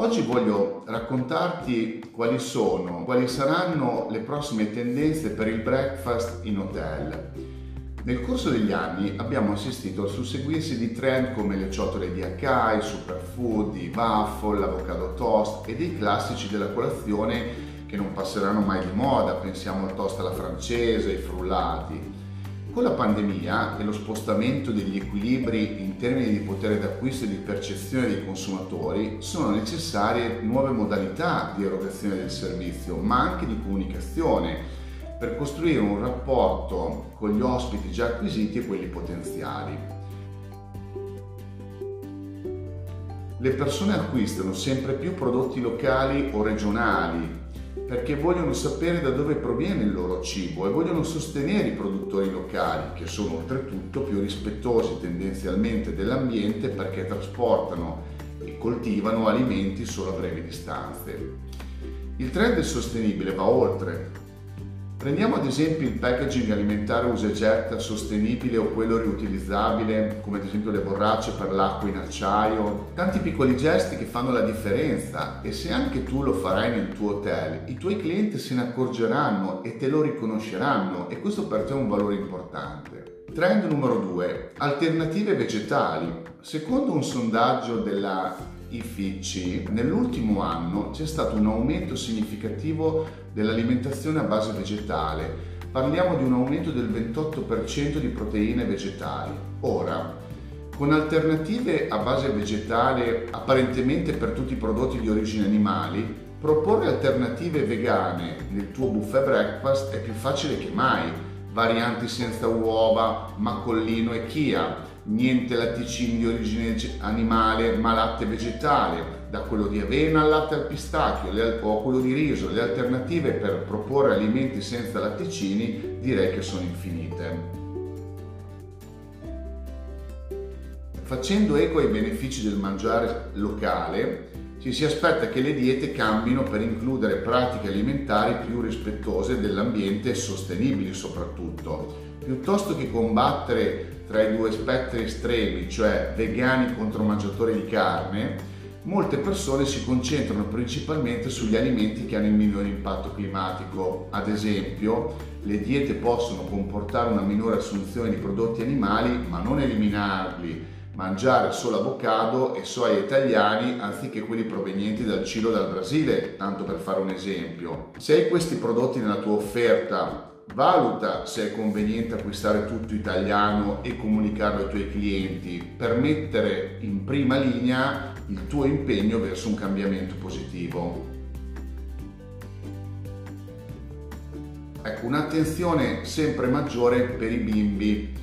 Oggi voglio raccontarti quali sono, quali saranno le prossime tendenze per il breakfast in hotel. Nel corso degli anni abbiamo assistito al susseguirsi di trend come le ciotole di Akai, i superfood, i waffle, l'avocado toast e dei classici della colazione che non passeranno mai di moda, pensiamo al toast alla francese, ai frullati. Con la pandemia e lo spostamento degli equilibri in termini di potere d'acquisto e di percezione dei consumatori, sono necessarie nuove modalità di erogazione del servizio, ma anche di comunicazione, per costruire un rapporto con gli ospiti già acquisiti e quelli potenziali. Le persone acquistano sempre più prodotti locali o regionali perché vogliono sapere da dove proviene il loro cibo e vogliono sostenere i produttori locali, che sono oltretutto più rispettosi tendenzialmente dell'ambiente perché trasportano e coltivano alimenti solo a brevi distanze. Il trend sostenibile va oltre Prendiamo ad esempio il packaging alimentare usa e getta sostenibile o quello riutilizzabile, come ad esempio le borracce per l'acqua in acciaio, tanti piccoli gesti che fanno la differenza e se anche tu lo farai nel tuo hotel, i tuoi clienti se ne accorgeranno e te lo riconosceranno e questo per te è un valore importante. Trend numero 2. Alternative vegetali. Secondo un sondaggio della IFC, nell'ultimo anno c'è stato un aumento significativo dell'alimentazione a base vegetale. Parliamo di un aumento del 28% di proteine vegetali. Ora, con alternative a base vegetale apparentemente per tutti i prodotti di origine animali, proporre alternative vegane nel tuo buffet breakfast è più facile che mai. Varianti senza uova, macollino e chia, niente latticini di origine animale ma latte vegetale, da quello di avena al latte al pistacchio o quello di riso, le alternative per proporre alimenti senza latticini direi che sono infinite. Facendo eco ai benefici del mangiare locale, ci si aspetta che le diete cambino per includere pratiche alimentari più rispettose dell'ambiente e sostenibili soprattutto. Piuttosto che combattere tra i due spettri estremi, cioè vegani contro mangiatori di carne, molte persone si concentrano principalmente sugli alimenti che hanno il minore impatto climatico. Ad esempio, le diete possono comportare una minore assunzione di prodotti animali, ma non eliminarli mangiare solo avocado e soia italiani anziché quelli provenienti dal Cile o dal Brasile, tanto per fare un esempio. Se hai questi prodotti nella tua offerta, valuta se è conveniente acquistare tutto italiano e comunicarlo ai tuoi clienti per mettere in prima linea il tuo impegno verso un cambiamento positivo. Ecco, un'attenzione sempre maggiore per i bimbi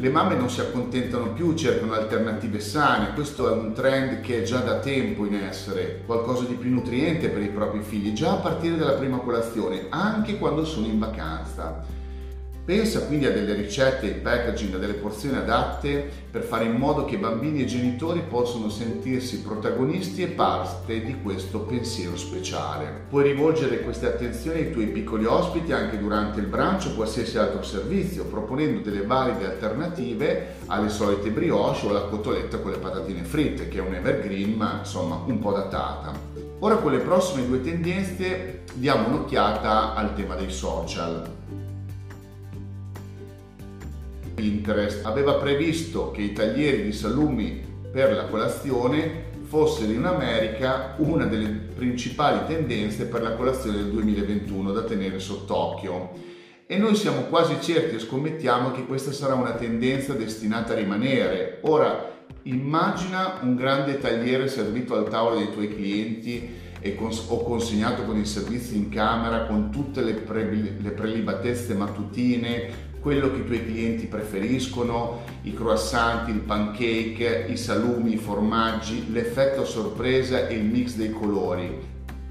le mamme non si accontentano più, cercano alternative sane, questo è un trend che è già da tempo in essere, qualcosa di più nutriente per i propri figli, già a partire dalla prima colazione, anche quando sono in vacanza. Pensa quindi a delle ricette, il packaging, a delle porzioni adatte per fare in modo che bambini e genitori possano sentirsi protagonisti e parte di questo pensiero speciale. Puoi rivolgere queste attenzioni ai tuoi piccoli ospiti anche durante il brunch o qualsiasi altro servizio, proponendo delle valide alternative alle solite brioche o alla cotoletta con le patatine fritte, che è un evergreen ma insomma un po' datata. Ora con le prossime due tendenze diamo un'occhiata al tema dei social. Pinterest aveva previsto che i taglieri di salumi per la colazione fossero in America una delle principali tendenze per la colazione del 2021 da tenere sott'occhio. E noi siamo quasi certi e scommettiamo che questa sarà una tendenza destinata a rimanere. Ora, immagina un grande tagliere servito al tavolo dei tuoi clienti cons- o consegnato con i servizi in camera con tutte le, pre- le prelibatezze mattutine, quello che i tuoi clienti preferiscono, i croissant, il pancake, i salumi, i formaggi, l'effetto sorpresa e il mix dei colori.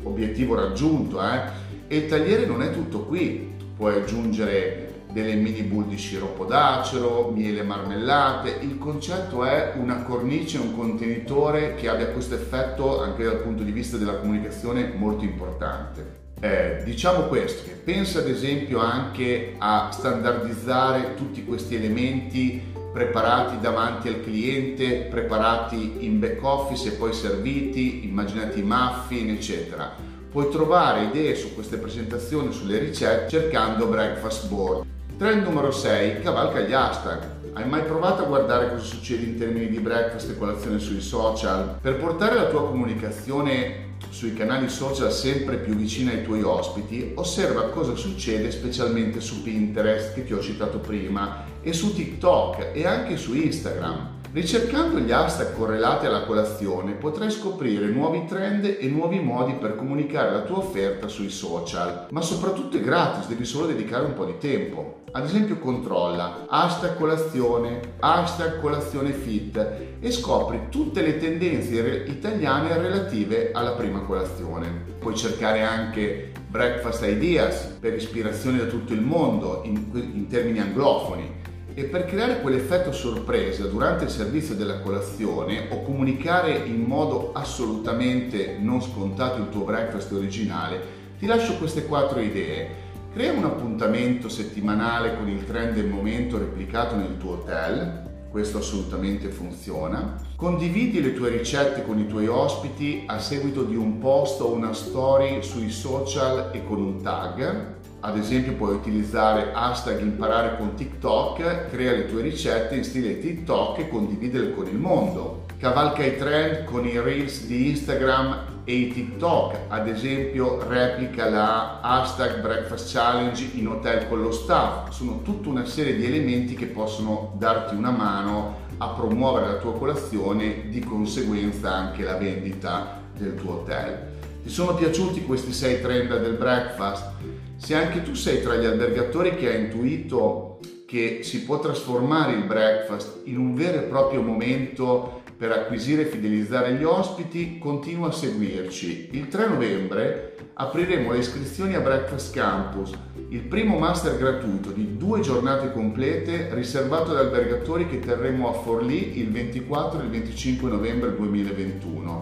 Obiettivo raggiunto, eh? E il tagliere non è tutto qui, puoi aggiungere delle mini bull di sciroppo d'acero, miele marmellate. Il concetto è una cornice, un contenitore che abbia questo effetto anche dal punto di vista della comunicazione molto importante. Eh, diciamo questo, che pensa ad esempio anche a standardizzare tutti questi elementi preparati davanti al cliente, preparati in back office e poi serviti, immaginati muffin, eccetera. Puoi trovare idee su queste presentazioni, sulle ricette, cercando breakfast board. Trend numero 6, cavalca gli hashtag. Hai mai provato a guardare cosa succede in termini di breakfast e colazione sui social? Per portare la tua comunicazione sui canali social sempre più vicini ai tuoi ospiti, osserva cosa succede specialmente su Pinterest che ti ho citato prima e su TikTok e anche su Instagram. Ricercando gli hashtag correlati alla colazione potrai scoprire nuovi trend e nuovi modi per comunicare la tua offerta sui social, ma soprattutto è gratis, devi solo dedicare un po' di tempo. Ad esempio controlla hashtag colazione, hashtag colazione fit e scopri tutte le tendenze italiane relative alla prima colazione. Puoi cercare anche breakfast ideas per ispirazione da tutto il mondo in, in termini anglofoni e per creare quell'effetto sorpresa durante il servizio della colazione o comunicare in modo assolutamente non scontato il tuo breakfast originale, ti lascio queste quattro idee. Crea un appuntamento settimanale con il trend del momento replicato nel tuo hotel, questo assolutamente funziona. Condividi le tue ricette con i tuoi ospiti a seguito di un post o una story sui social e con un tag. Ad esempio puoi utilizzare hashtag imparare con TikTok, crea le tue ricette in stile TikTok e condividele con il mondo. Cavalca i trend con i reels di Instagram e i TikTok, ad esempio replica la hashtag breakfast challenge in hotel con lo staff. Sono tutta una serie di elementi che possono darti una mano a promuovere la tua colazione, di conseguenza anche la vendita del tuo hotel. Ti sono piaciuti questi sei trend del breakfast? Se anche tu sei tra gli albergatori che ha intuito che si può trasformare il breakfast in un vero e proprio momento per acquisire e fidelizzare gli ospiti, continua a seguirci. Il 3 novembre apriremo le iscrizioni a Breakfast Campus, il primo master gratuito di due giornate complete riservato ad albergatori che terremo a Forlì il 24 e il 25 novembre 2021.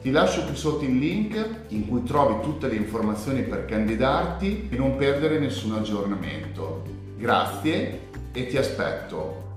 Ti lascio qui sotto il link in cui trovi tutte le informazioni per candidarti e non perdere nessun aggiornamento. Grazie e ti aspetto.